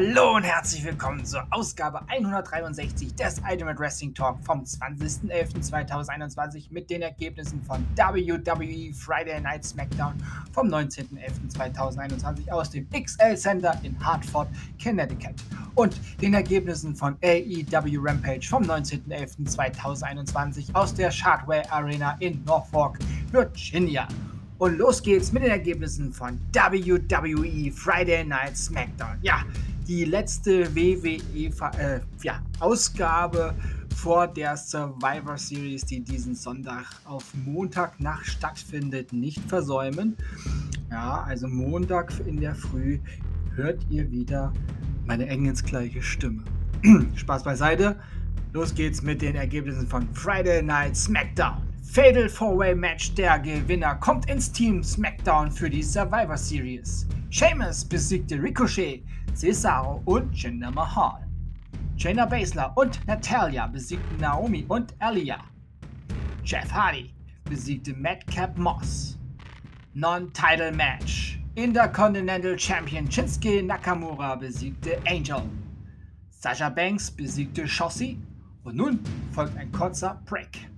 Hallo und herzlich willkommen zur Ausgabe 163 des Ultimate Wrestling Talk vom 20.11.2021 mit den Ergebnissen von WWE Friday Night SmackDown vom 19.11.2021 aus dem XL Center in Hartford, Connecticut und den Ergebnissen von AEW Rampage vom 19.11.2021 aus der Shardway Arena in Norfolk, Virginia. Und los geht's mit den Ergebnissen von WWE Friday Night SmackDown. Ja, die letzte WWE-Ausgabe äh, ja, vor der Survivor Series, die diesen Sonntag auf Montagnacht stattfindet, nicht versäumen. Ja, also Montag in der Früh hört ihr wieder meine engelsgleiche Stimme. Spaß beiseite. Los geht's mit den Ergebnissen von Friday Night SmackDown. Fatal 4-Way Match. Der Gewinner kommt ins Team SmackDown für die Survivor Series. Sheamus besiegte Ricochet, Cesaro und Jinder Mahal. Shayna Baszler und Natalia besiegten Naomi und Alia. Jeff Hardy besiegte Madcap Moss. Non-Title Match. Intercontinental Champion Shinsuke Nakamura besiegte Angel. Sasha Banks besiegte Shossi. Und nun folgt ein kurzer Break.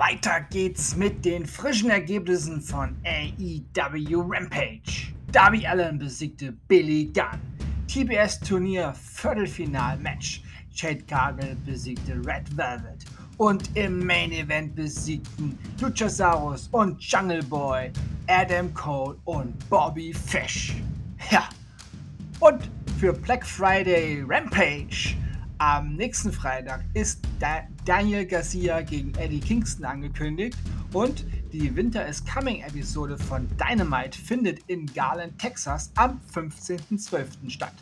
Weiter geht's mit den frischen Ergebnissen von AEW Rampage. Darby Allen besiegte Billy Gunn. TBS Turnier Viertelfinal-Match. Chad Cargill besiegte Red Velvet. Und im Main Event besiegten Luchasaurus und Jungle Boy, Adam Cole und Bobby Fish. Ja. Und für Black Friday Rampage am nächsten Freitag ist da Daniel Garcia gegen Eddie Kingston angekündigt und die Winter is Coming Episode von Dynamite findet in Garland, Texas am 15.12. statt.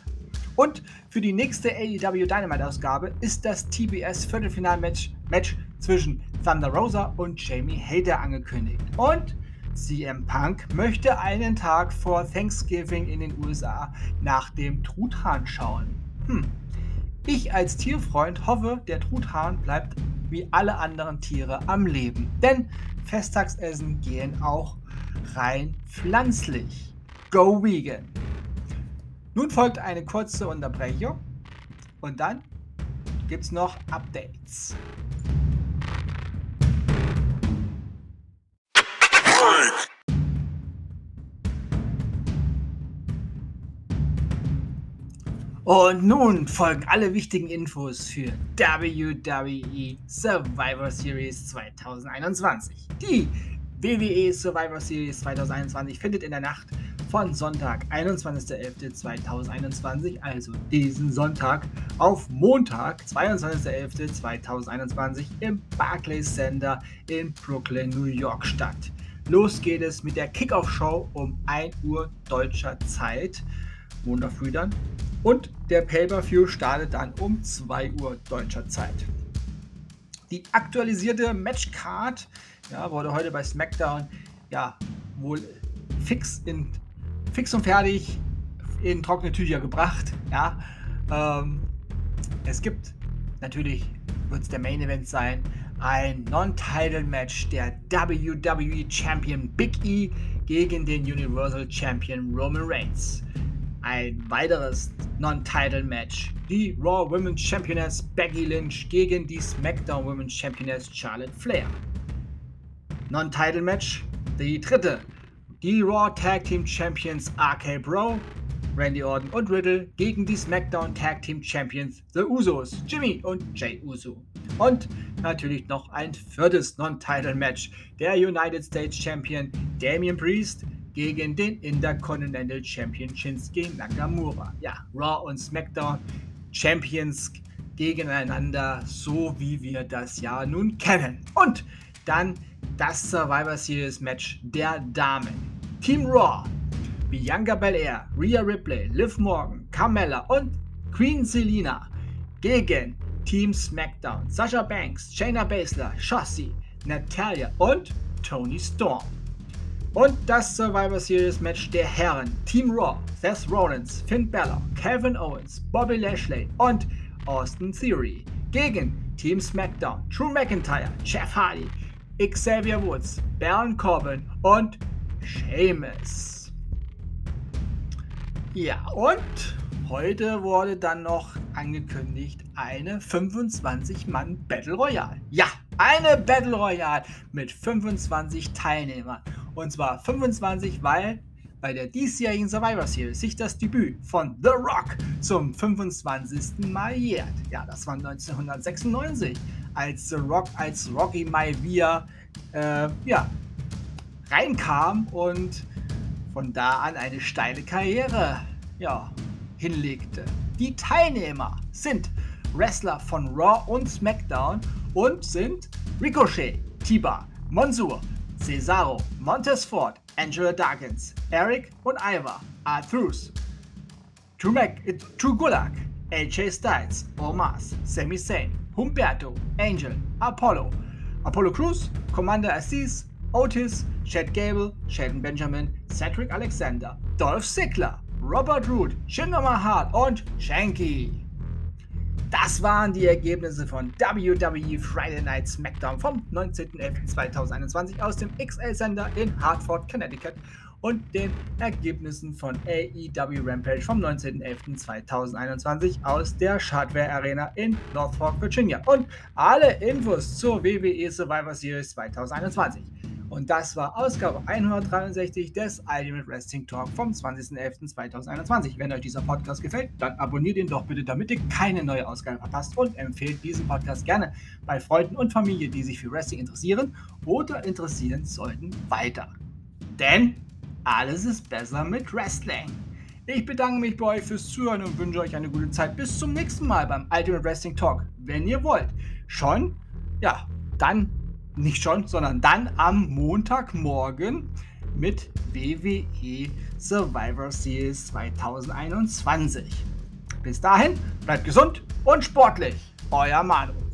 Und für die nächste AEW Dynamite Ausgabe ist das TBS Viertelfinalmatch Match zwischen Thunder Rosa und Jamie Hader angekündigt. Und CM Punk möchte einen Tag vor Thanksgiving in den USA nach dem Truthahn schauen. Hm, ich als Tierfreund hoffe, der Truthahn bleibt wie alle anderen Tiere am Leben. Denn Festtagsessen gehen auch rein pflanzlich. Go vegan! Nun folgt eine kurze Unterbrechung und dann gibt es noch Updates. Und nun folgen alle wichtigen Infos für WWE Survivor Series 2021. Die WWE Survivor Series 2021 findet in der Nacht von Sonntag, 21.11.2021, also diesen Sonntag, auf Montag, 22.11.2021 im Barclays Center in Brooklyn, New York statt. Los geht es mit der Kickoff-Show um 1 Uhr deutscher Zeit. Montag früh dann. Und der Pay-Per-View startet dann um 2 Uhr deutscher Zeit. Die aktualisierte Matchcard ja, wurde heute bei SmackDown ja wohl fix, in, fix und fertig in trockene Tücher gebracht. Ja, ähm, es gibt natürlich, wird es der Main Event sein, ein Non-Title-Match der WWE Champion Big E gegen den Universal Champion Roman Reigns ein weiteres Non-Title-Match. Die Raw Women's Championess Becky Lynch gegen die SmackDown Women's Championess Charlotte Flair. Non-Title-Match, die dritte. Die Raw Tag Team Champions RK Bro, Randy Orton und Riddle gegen die SmackDown Tag Team Champions The Usos, Jimmy und Jay Uso. Und natürlich noch ein viertes Non-Title-Match. Der United States Champion Damian Priest gegen den Intercontinental Champion Shinsuke Nakamura. Ja, Raw und SmackDown Champions gegeneinander, so wie wir das ja nun kennen. Und dann das Survivor Series Match der Damen. Team Raw, Bianca Belair, Rhea Ripley, Liv Morgan, Carmella und Queen Selina gegen Team SmackDown, Sasha Banks, Shayna Baszler, Shotzi, Natalia und Tony Storm. Und das Survivor Series Match der Herren. Team Raw, Seth Rollins, Finn Balor, Kevin Owens, Bobby Lashley und Austin Theory gegen Team SmackDown, Drew McIntyre, Jeff Hardy, Xavier Woods, Baron Corbin und Sheamus. Ja, und heute wurde dann noch angekündigt eine 25-Mann Battle Royale. Ja, eine Battle Royale mit 25 Teilnehmern. Und zwar 25, weil bei der diesjährigen Survivor Series sich das Debüt von The Rock zum 25. Mal jährt. Ja, das war 1996, als The Rock als Rocky Maivia äh, ja, reinkam und von da an eine steile Karriere ja, hinlegte. Die Teilnehmer sind Wrestler von Raw und SmackDown und sind Ricochet, Tiba, Monsur, Cesaro, Montez Ford, Angela Dawkins, Eric und Ivar, Arthrus, True, Mac, True Gulak, AJ Styles, Omos, Sami Zayn, Humberto, Angel, Apollo, Apollo Cruz, Commander Assis, Otis, Chad Gable, Sheldon Benjamin, Cedric Alexander, Dolph Ziggler, Robert Root, Jinder Mahal und Shanky. Das waren die Ergebnisse von WWE Friday Night SmackDown vom 19.11.2021 aus dem XL-Sender in Hartford, Connecticut und den Ergebnissen von AEW Rampage vom 19.11.2021 aus der Shardware Arena in Norfolk, Virginia. Und alle Infos zur WWE Survivor Series 2021. Und das war Ausgabe 163 des Ultimate Wrestling Talk vom 20.11.2021. Wenn euch dieser Podcast gefällt, dann abonniert ihn doch bitte, damit ihr keine neue Ausgabe verpasst und empfehlt diesen Podcast gerne bei Freunden und Familie, die sich für Wrestling interessieren oder interessieren sollten, weiter. Denn alles ist besser mit Wrestling. Ich bedanke mich bei euch fürs Zuhören und wünsche euch eine gute Zeit. Bis zum nächsten Mal beim Ultimate Wrestling Talk. Wenn ihr wollt. Schon? Ja, dann nicht schon, sondern dann am Montagmorgen mit WWE Survivor Series 2021. Bis dahin, bleibt gesund und sportlich. Euer Manu.